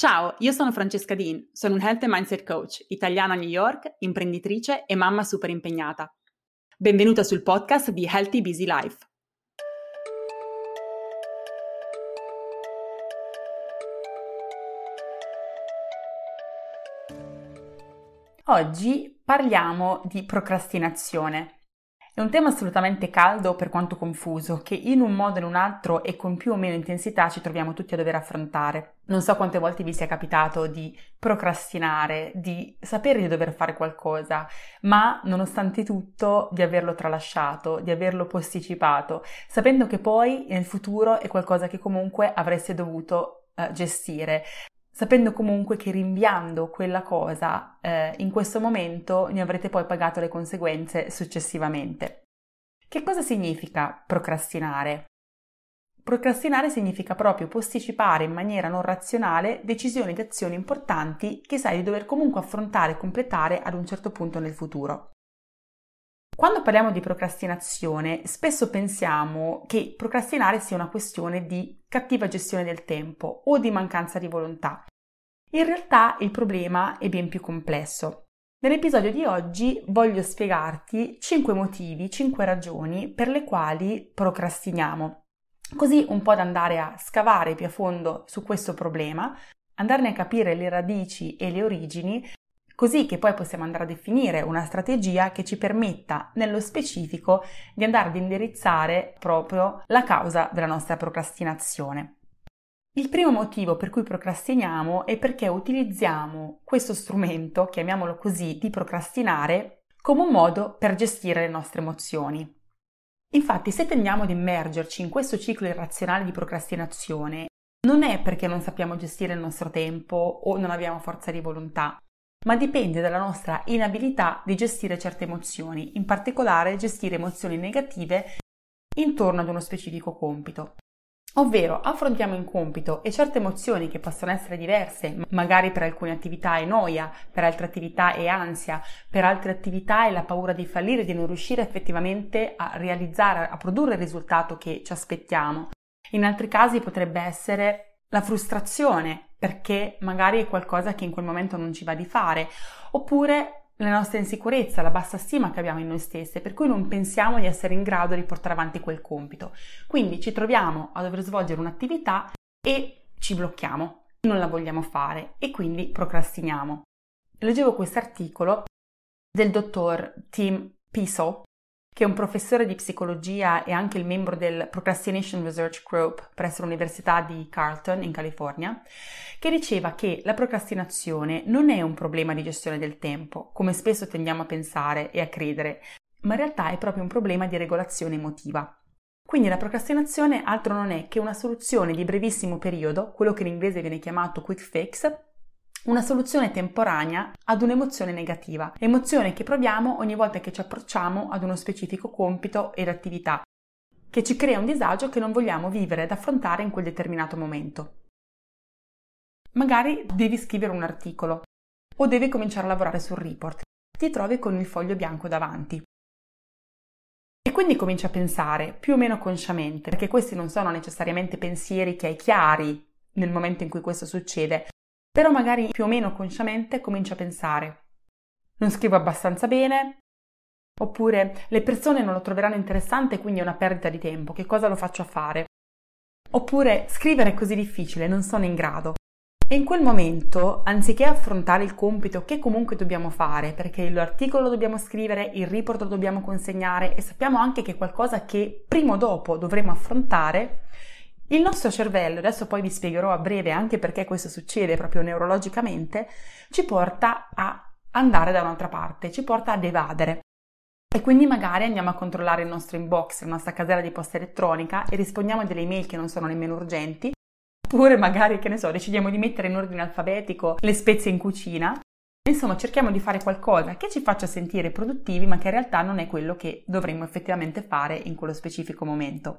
Ciao, io sono Francesca Dean, sono un Health and Mindset Coach, italiana a New York, imprenditrice e mamma super impegnata. Benvenuta sul podcast di Healthy Busy Life. Oggi parliamo di procrastinazione. È un tema assolutamente caldo per quanto confuso, che in un modo o in un altro e con più o meno intensità ci troviamo tutti a dover affrontare. Non so quante volte vi sia capitato di procrastinare, di sapere di dover fare qualcosa, ma nonostante tutto di averlo tralasciato, di averlo posticipato, sapendo che poi nel futuro è qualcosa che comunque avreste dovuto uh, gestire sapendo comunque che rinviando quella cosa eh, in questo momento ne avrete poi pagato le conseguenze successivamente. Che cosa significa procrastinare? Procrastinare significa proprio posticipare in maniera non razionale decisioni ed azioni importanti che sai di dover comunque affrontare e completare ad un certo punto nel futuro. Quando parliamo di procrastinazione, spesso pensiamo che procrastinare sia una questione di cattiva gestione del tempo o di mancanza di volontà. In realtà il problema è ben più complesso. Nell'episodio di oggi voglio spiegarti 5 motivi, 5 ragioni per le quali procrastiniamo, così un po' da andare a scavare più a fondo su questo problema, andarne a capire le radici e le origini, così che poi possiamo andare a definire una strategia che ci permetta nello specifico di andare ad indirizzare proprio la causa della nostra procrastinazione. Il primo motivo per cui procrastiniamo è perché utilizziamo questo strumento, chiamiamolo così, di procrastinare come un modo per gestire le nostre emozioni. Infatti, se tendiamo ad immergerci in questo ciclo irrazionale di procrastinazione, non è perché non sappiamo gestire il nostro tempo o non abbiamo forza di volontà, ma dipende dalla nostra inabilità di gestire certe emozioni, in particolare gestire emozioni negative intorno ad uno specifico compito. Ovvero affrontiamo un compito e certe emozioni che possono essere diverse, magari per alcune attività è noia, per altre attività è ansia, per altre attività è la paura di fallire, di non riuscire effettivamente a realizzare, a produrre il risultato che ci aspettiamo. In altri casi potrebbe essere la frustrazione perché magari è qualcosa che in quel momento non ci va di fare, oppure la nostra insicurezza, la bassa stima che abbiamo in noi stesse, per cui non pensiamo di essere in grado di portare avanti quel compito. Quindi ci troviamo a dover svolgere un'attività e ci blocchiamo, non la vogliamo fare e quindi procrastiniamo. Leggevo questo articolo del dottor Tim Piso che è un professore di psicologia e anche il membro del Procrastination Research Group presso l'Università di Carleton in California, che diceva che la procrastinazione non è un problema di gestione del tempo, come spesso tendiamo a pensare e a credere, ma in realtà è proprio un problema di regolazione emotiva. Quindi la procrastinazione altro non è che una soluzione di brevissimo periodo, quello che in inglese viene chiamato quick fix, una soluzione temporanea ad un'emozione negativa, emozione che proviamo ogni volta che ci approcciamo ad uno specifico compito ed attività, che ci crea un disagio che non vogliamo vivere ed affrontare in quel determinato momento. Magari devi scrivere un articolo o devi cominciare a lavorare sul report, ti trovi con il foglio bianco davanti. E quindi cominci a pensare, più o meno consciamente, perché questi non sono necessariamente pensieri che hai chiari nel momento in cui questo succede, però magari più o meno consciamente comincio a pensare non scrivo abbastanza bene, oppure le persone non lo troveranno interessante quindi è una perdita di tempo, che cosa lo faccio a fare? Oppure scrivere è così difficile, non sono in grado. E in quel momento, anziché affrontare il compito che comunque dobbiamo fare, perché l'articolo lo dobbiamo scrivere, il report lo dobbiamo consegnare e sappiamo anche che è qualcosa che prima o dopo dovremo affrontare, il nostro cervello, adesso poi vi spiegherò a breve anche perché questo succede proprio neurologicamente, ci porta a andare da un'altra parte, ci porta ad evadere. E quindi magari andiamo a controllare il nostro inbox, la nostra casella di posta elettronica e rispondiamo a delle email che non sono nemmeno urgenti, oppure magari, che ne so, decidiamo di mettere in ordine alfabetico le spezie in cucina. Insomma, cerchiamo di fare qualcosa che ci faccia sentire produttivi, ma che in realtà non è quello che dovremmo effettivamente fare in quello specifico momento.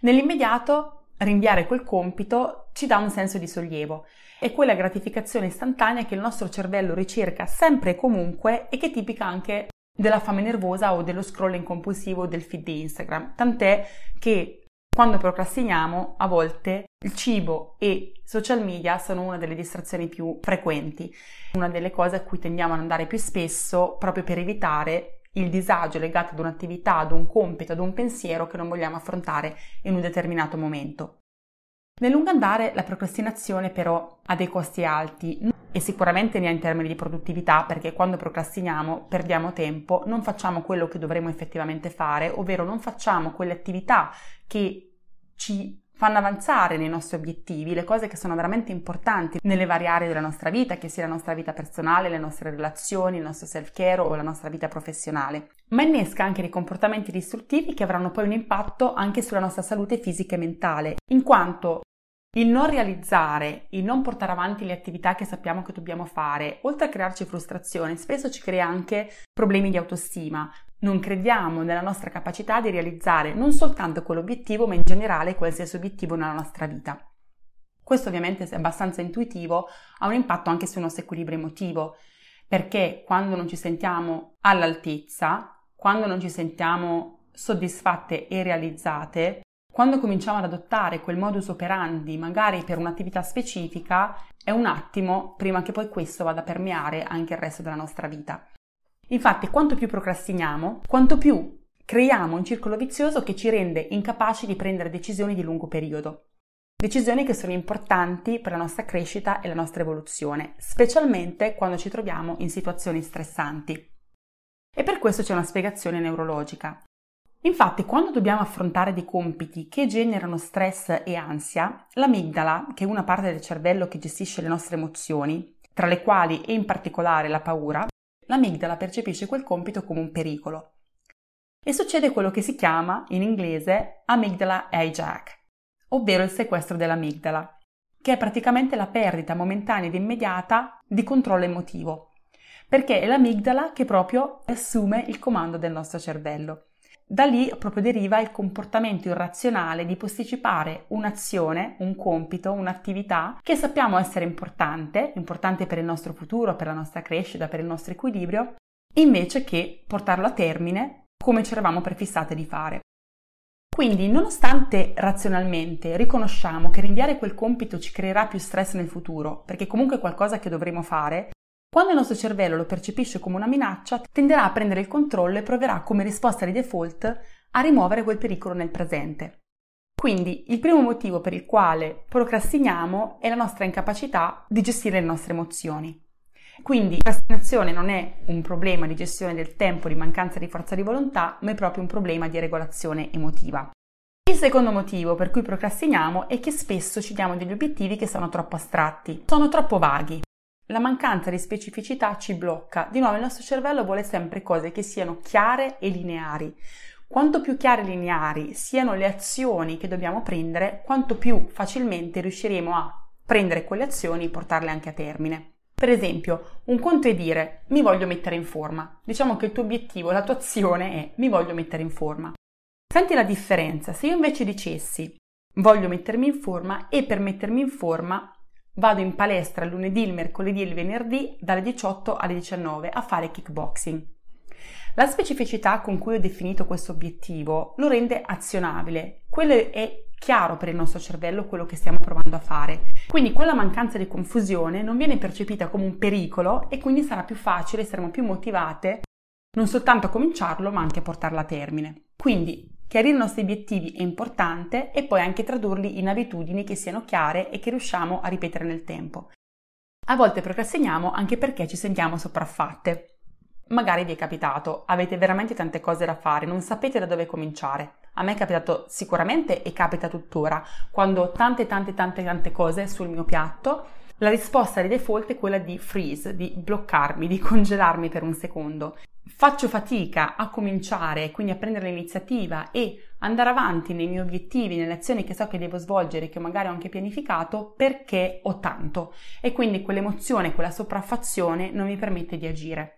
Nell'immediato rinviare quel compito ci dà un senso di sollievo. È quella gratificazione istantanea che il nostro cervello ricerca sempre e comunque e che è tipica anche della fame nervosa o dello scrolling compulsivo del feed di Instagram. Tant'è che quando procrastiniamo, a volte il cibo e social media sono una delle distrazioni più frequenti, una delle cose a cui tendiamo ad andare più spesso proprio per evitare il disagio legato ad un'attività, ad un compito, ad un pensiero che non vogliamo affrontare in un determinato momento. Nel lungo andare la procrastinazione però ha dei costi alti e sicuramente ne ha in termini di produttività perché quando procrastiniamo perdiamo tempo, non facciamo quello che dovremmo effettivamente fare, ovvero non facciamo quelle attività che ci fanno avanzare nei nostri obiettivi, le cose che sono veramente importanti nelle varie aree della nostra vita, che sia la nostra vita personale, le nostre relazioni, il nostro self-care o la nostra vita professionale. Ma innesca anche dei comportamenti distruttivi che avranno poi un impatto anche sulla nostra salute fisica e mentale, in quanto il non realizzare, il non portare avanti le attività che sappiamo che dobbiamo fare, oltre a crearci frustrazione, spesso ci crea anche problemi di autostima, non crediamo nella nostra capacità di realizzare non soltanto quell'obiettivo, ma in generale qualsiasi obiettivo nella nostra vita. Questo ovviamente è abbastanza intuitivo, ha un impatto anche sul nostro equilibrio emotivo, perché quando non ci sentiamo all'altezza, quando non ci sentiamo soddisfatte e realizzate, quando cominciamo ad adottare quel modus operandi, magari per un'attività specifica, è un attimo prima che poi questo vada a permeare anche il resto della nostra vita. Infatti, quanto più procrastiniamo, quanto più creiamo un circolo vizioso che ci rende incapaci di prendere decisioni di lungo periodo. Decisioni che sono importanti per la nostra crescita e la nostra evoluzione, specialmente quando ci troviamo in situazioni stressanti. E per questo c'è una spiegazione neurologica. Infatti, quando dobbiamo affrontare dei compiti che generano stress e ansia, l'amigdala, che è una parte del cervello che gestisce le nostre emozioni, tra le quali e in particolare la paura, l'amigdala percepisce quel compito come un pericolo. E succede quello che si chiama in inglese amygdala hijack, ovvero il sequestro dell'amigdala, che è praticamente la perdita momentanea ed immediata di controllo emotivo, perché è l'amigdala che proprio assume il comando del nostro cervello. Da lì proprio deriva il comportamento irrazionale di posticipare un'azione, un compito, un'attività che sappiamo essere importante, importante per il nostro futuro, per la nostra crescita, per il nostro equilibrio, invece che portarlo a termine come ci eravamo prefissate di fare. Quindi, nonostante razionalmente riconosciamo che rinviare quel compito ci creerà più stress nel futuro, perché comunque è qualcosa che dovremo fare, quando il nostro cervello lo percepisce come una minaccia, tenderà a prendere il controllo e proverà come risposta di default a rimuovere quel pericolo nel presente. Quindi il primo motivo per il quale procrastiniamo è la nostra incapacità di gestire le nostre emozioni. Quindi la procrastinazione non è un problema di gestione del tempo, di mancanza di forza di volontà, ma è proprio un problema di regolazione emotiva. Il secondo motivo per cui procrastiniamo è che spesso ci diamo degli obiettivi che sono troppo astratti, sono troppo vaghi. La mancanza di specificità ci blocca. Di nuovo il nostro cervello vuole sempre cose che siano chiare e lineari. Quanto più chiare e lineari siano le azioni che dobbiamo prendere, quanto più facilmente riusciremo a prendere quelle azioni e portarle anche a termine. Per esempio, un conto è dire mi voglio mettere in forma. Diciamo che il tuo obiettivo, la tua azione è mi voglio mettere in forma. Senti la differenza, se io invece dicessi voglio mettermi in forma e per mettermi in forma Vado in palestra lunedì, il mercoledì e il venerdì dalle 18 alle 19 a fare kickboxing. La specificità con cui ho definito questo obiettivo lo rende azionabile. Quello è chiaro per il nostro cervello quello che stiamo provando a fare. Quindi quella mancanza di confusione non viene percepita come un pericolo e quindi sarà più facile, saremo più motivate non soltanto a cominciarlo ma anche a portarlo a termine. Quindi Chiarire i nostri obiettivi è importante e poi anche tradurli in abitudini che siano chiare e che riusciamo a ripetere nel tempo. A volte procrastiniamo anche perché ci sentiamo sopraffatte. Magari vi è capitato, avete veramente tante cose da fare, non sapete da dove cominciare. A me è capitato sicuramente e capita tuttora, quando ho tante tante tante tante cose sul mio piatto, la risposta di default è quella di freeze, di bloccarmi, di congelarmi per un secondo faccio fatica a cominciare, quindi a prendere l'iniziativa e andare avanti nei miei obiettivi, nelle azioni che so che devo svolgere, che magari ho anche pianificato, perché ho tanto e quindi quell'emozione, quella sopraffazione non mi permette di agire.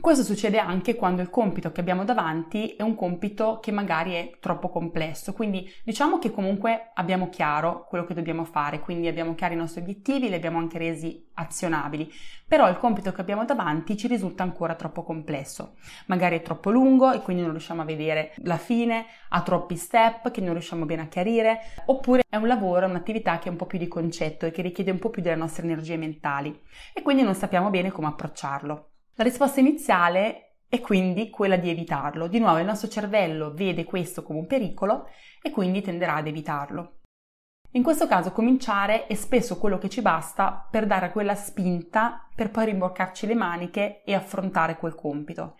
Questo succede anche quando il compito che abbiamo davanti è un compito che magari è troppo complesso, quindi diciamo che comunque abbiamo chiaro quello che dobbiamo fare, quindi abbiamo chiari i nostri obiettivi, li abbiamo anche resi azionabili, però il compito che abbiamo davanti ci risulta ancora troppo complesso, magari è troppo lungo e quindi non riusciamo a vedere la fine, ha troppi step che non riusciamo bene a chiarire, oppure è un lavoro, un'attività che è un po' più di concetto e che richiede un po' più delle nostre energie mentali. E quindi non sappiamo bene come approcciarlo. La risposta iniziale è quindi quella di evitarlo. Di nuovo il nostro cervello vede questo come un pericolo e quindi tenderà ad evitarlo. In questo caso cominciare è spesso quello che ci basta per dare quella spinta per poi rimboccarci le maniche e affrontare quel compito.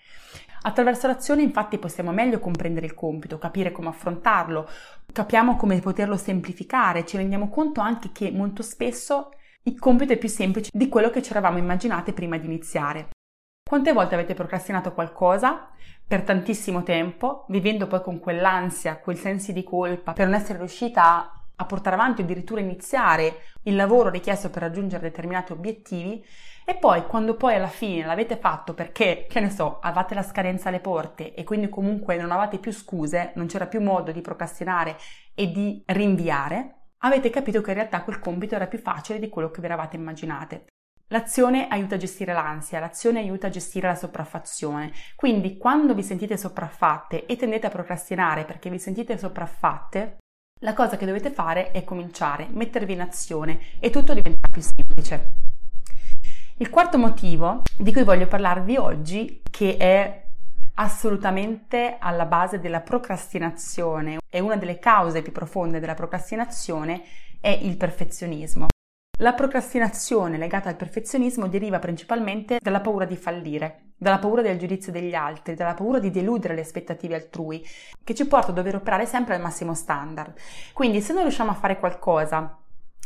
Attraverso l'azione infatti possiamo meglio comprendere il compito, capire come affrontarlo, capiamo come poterlo semplificare, ci rendiamo conto anche che molto spesso il compito è più semplice di quello che ci eravamo immaginate prima di iniziare. Quante volte avete procrastinato qualcosa per tantissimo tempo, vivendo poi con quell'ansia, quel senso di colpa per non essere riuscita a portare avanti o addirittura iniziare il lavoro richiesto per raggiungere determinati obiettivi e poi quando poi alla fine l'avete fatto perché, che ne so, avevate la scadenza alle porte e quindi comunque non avevate più scuse, non c'era più modo di procrastinare e di rinviare, avete capito che in realtà quel compito era più facile di quello che vi eravate immaginate. L'azione aiuta a gestire l'ansia, l'azione aiuta a gestire la sopraffazione. Quindi quando vi sentite sopraffatte e tendete a procrastinare perché vi sentite sopraffatte, la cosa che dovete fare è cominciare, mettervi in azione e tutto diventerà più semplice. Il quarto motivo di cui voglio parlarvi oggi, che è assolutamente alla base della procrastinazione e una delle cause più profonde della procrastinazione, è il perfezionismo. La procrastinazione legata al perfezionismo deriva principalmente dalla paura di fallire, dalla paura del giudizio degli altri, dalla paura di deludere le aspettative altrui, che ci porta a dover operare sempre al massimo standard. Quindi se non riusciamo a fare qualcosa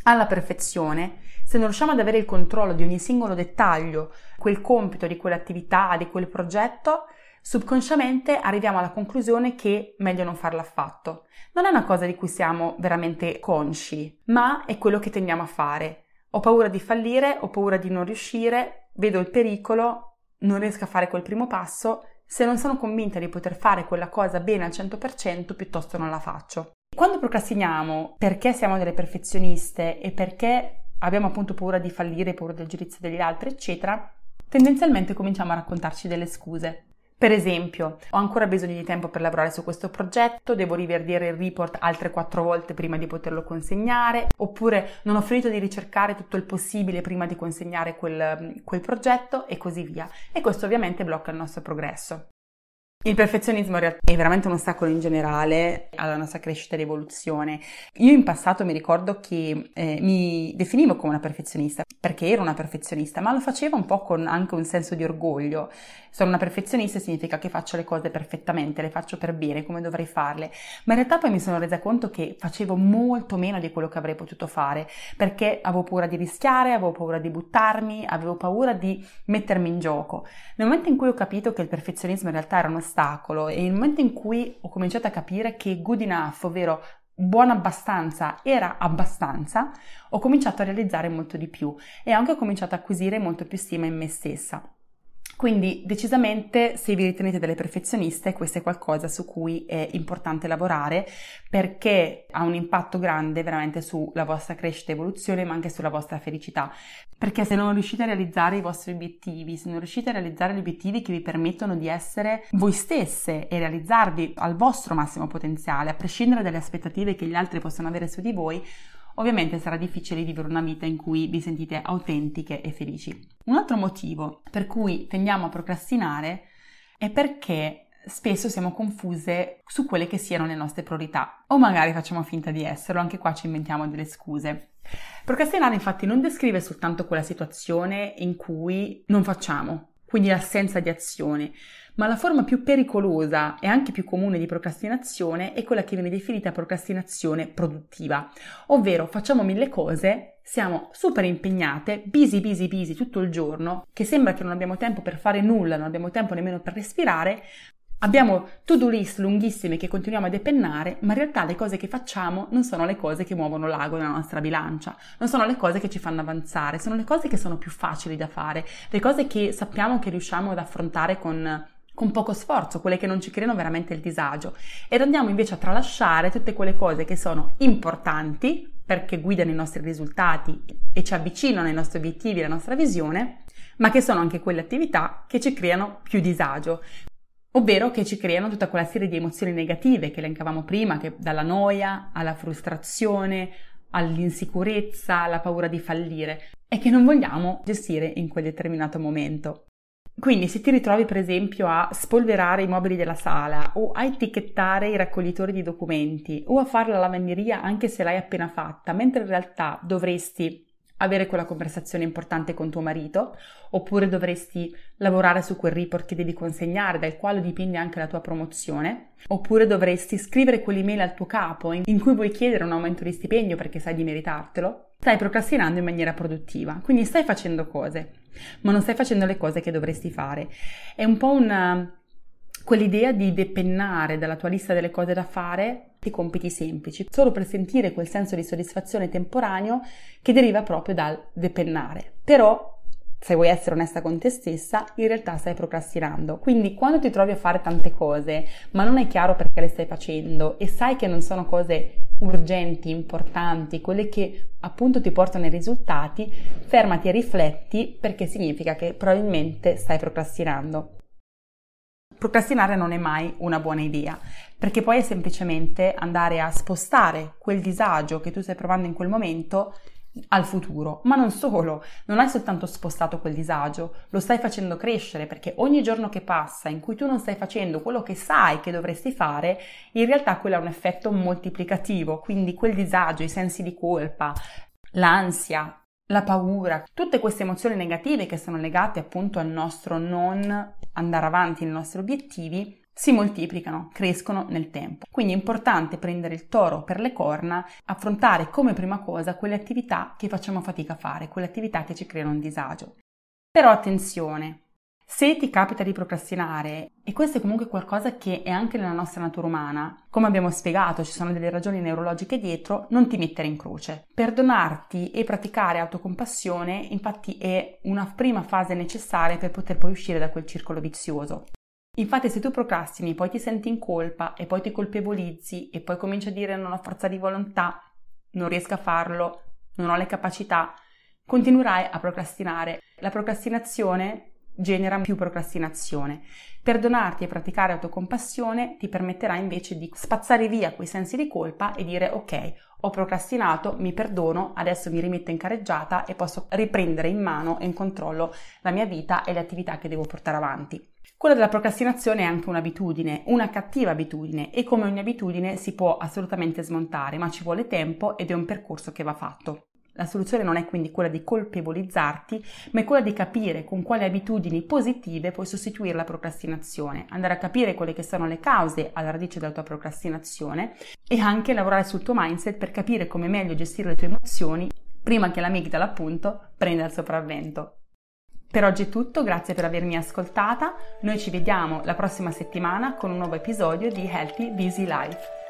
alla perfezione, se non riusciamo ad avere il controllo di ogni singolo dettaglio, quel compito, di quell'attività, di quel progetto, subconsciamente arriviamo alla conclusione che meglio non farlo affatto. Non è una cosa di cui siamo veramente consci, ma è quello che tendiamo a fare. Ho paura di fallire, ho paura di non riuscire, vedo il pericolo, non riesco a fare quel primo passo, se non sono convinta di poter fare quella cosa bene al 100%, piuttosto non la faccio. Quando procrastiniamo perché siamo delle perfezioniste e perché abbiamo appunto paura di fallire, paura del giudizio degli altri, eccetera, tendenzialmente cominciamo a raccontarci delle scuse. Per esempio, ho ancora bisogno di tempo per lavorare su questo progetto, devo rivedere il report altre quattro volte prima di poterlo consegnare, oppure non ho finito di ricercare tutto il possibile prima di consegnare quel, quel progetto e così via. E questo ovviamente blocca il nostro progresso. Il perfezionismo è veramente un ostacolo in generale alla nostra crescita ed evoluzione. Io in passato mi ricordo che eh, mi definivo come una perfezionista perché ero una perfezionista, ma lo facevo un po' con anche un senso di orgoglio. Sono una perfezionista significa che faccio le cose perfettamente, le faccio per bene, come dovrei farle. Ma in realtà poi mi sono resa conto che facevo molto meno di quello che avrei potuto fare perché avevo paura di rischiare, avevo paura di buttarmi, avevo paura di mettermi in gioco. Nel momento in cui ho capito che il perfezionismo in realtà era uno ostacolo e nel momento in cui ho cominciato a capire che good enough, ovvero buona abbastanza era abbastanza, ho cominciato a realizzare molto di più e anche ho cominciato a acquisire molto più stima in me stessa. Quindi decisamente se vi ritenete delle perfezioniste questo è qualcosa su cui è importante lavorare perché ha un impatto grande veramente sulla vostra crescita e evoluzione ma anche sulla vostra felicità. Perché se non riuscite a realizzare i vostri obiettivi, se non riuscite a realizzare gli obiettivi che vi permettono di essere voi stesse e realizzarvi al vostro massimo potenziale, a prescindere dalle aspettative che gli altri possono avere su di voi, ovviamente sarà difficile vivere una vita in cui vi sentite autentiche e felici. Un altro motivo per cui tendiamo a procrastinare è perché spesso siamo confuse su quelle che siano le nostre priorità o magari facciamo finta di esserlo, anche qua ci inventiamo delle scuse. Procrastinare infatti non descrive soltanto quella situazione in cui non facciamo, quindi l'assenza di azione, ma la forma più pericolosa e anche più comune di procrastinazione è quella che viene definita procrastinazione produttiva, ovvero facciamo mille cose, siamo super impegnate, busy, busy, busy tutto il giorno, che sembra che non abbiamo tempo per fare nulla, non abbiamo tempo nemmeno per respirare, Abbiamo to-do list lunghissime che continuiamo a depennare, ma in realtà le cose che facciamo non sono le cose che muovono l'ago nella nostra bilancia, non sono le cose che ci fanno avanzare, sono le cose che sono più facili da fare, le cose che sappiamo che riusciamo ad affrontare con, con poco sforzo, quelle che non ci creano veramente il disagio. Ed andiamo invece a tralasciare tutte quelle cose che sono importanti perché guidano i nostri risultati e ci avvicinano ai nostri obiettivi, alla nostra visione, ma che sono anche quelle attività che ci creano più disagio ovvero che ci creano tutta quella serie di emozioni negative che elencavamo prima, che dalla noia alla frustrazione, all'insicurezza, alla paura di fallire e che non vogliamo gestire in quel determinato momento. Quindi se ti ritrovi per esempio a spolverare i mobili della sala o a etichettare i raccoglitori di documenti o a fare la lavanderia anche se l'hai appena fatta, mentre in realtà dovresti avere quella conversazione importante con tuo marito, oppure dovresti lavorare su quel report che devi consegnare, dal quale dipende anche la tua promozione, oppure dovresti scrivere quell'email al tuo capo in cui vuoi chiedere un aumento di stipendio perché sai di meritartelo. Stai procrastinando in maniera produttiva, quindi stai facendo cose, ma non stai facendo le cose che dovresti fare. È un po' una quell'idea di depennare dalla tua lista delle cose da fare i compiti semplici, solo per sentire quel senso di soddisfazione temporaneo che deriva proprio dal depennare. Però se vuoi essere onesta con te stessa, in realtà stai procrastinando. Quindi quando ti trovi a fare tante cose, ma non è chiaro perché le stai facendo e sai che non sono cose urgenti, importanti, quelle che appunto ti portano ai risultati, fermati e rifletti perché significa che probabilmente stai procrastinando procrastinare non è mai una buona idea, perché poi è semplicemente andare a spostare quel disagio che tu stai provando in quel momento al futuro, ma non solo, non hai soltanto spostato quel disagio, lo stai facendo crescere perché ogni giorno che passa in cui tu non stai facendo quello che sai che dovresti fare, in realtà quello ha un effetto moltiplicativo, quindi quel disagio, i sensi di colpa, l'ansia, la paura, tutte queste emozioni negative che sono legate appunto al nostro non andare avanti nei nostri obiettivi, si moltiplicano, crescono nel tempo. Quindi è importante prendere il toro per le corna, affrontare come prima cosa quelle attività che facciamo fatica a fare, quelle attività che ci creano un disagio. Però attenzione, se ti capita di procrastinare, e questo è comunque qualcosa che è anche nella nostra natura umana, come abbiamo spiegato, ci sono delle ragioni neurologiche dietro, non ti mettere in croce. Perdonarti e praticare autocompassione, infatti, è una prima fase necessaria per poter poi uscire da quel circolo vizioso. Infatti, se tu procrastini, poi ti senti in colpa e poi ti colpevolizzi e poi cominci a dire non ho forza di volontà, non riesco a farlo, non ho le capacità, continuerai a procrastinare. La procrastinazione genera più procrastinazione. Perdonarti e praticare autocompassione ti permetterà invece di spazzare via quei sensi di colpa e dire ok, ho procrastinato, mi perdono, adesso mi rimetto in careggiata e posso riprendere in mano e in controllo la mia vita e le attività che devo portare avanti. Quella della procrastinazione è anche un'abitudine, una cattiva abitudine e come ogni abitudine si può assolutamente smontare, ma ci vuole tempo ed è un percorso che va fatto. La soluzione non è quindi quella di colpevolizzarti, ma è quella di capire con quali abitudini positive puoi sostituire la procrastinazione, andare a capire quelle che sono le cause alla radice della tua procrastinazione e anche lavorare sul tuo mindset per capire come meglio gestire le tue emozioni prima che l'amigdala appunto prenda il sopravvento. Per oggi è tutto, grazie per avermi ascoltata. Noi ci vediamo la prossima settimana con un nuovo episodio di Healthy Busy Life.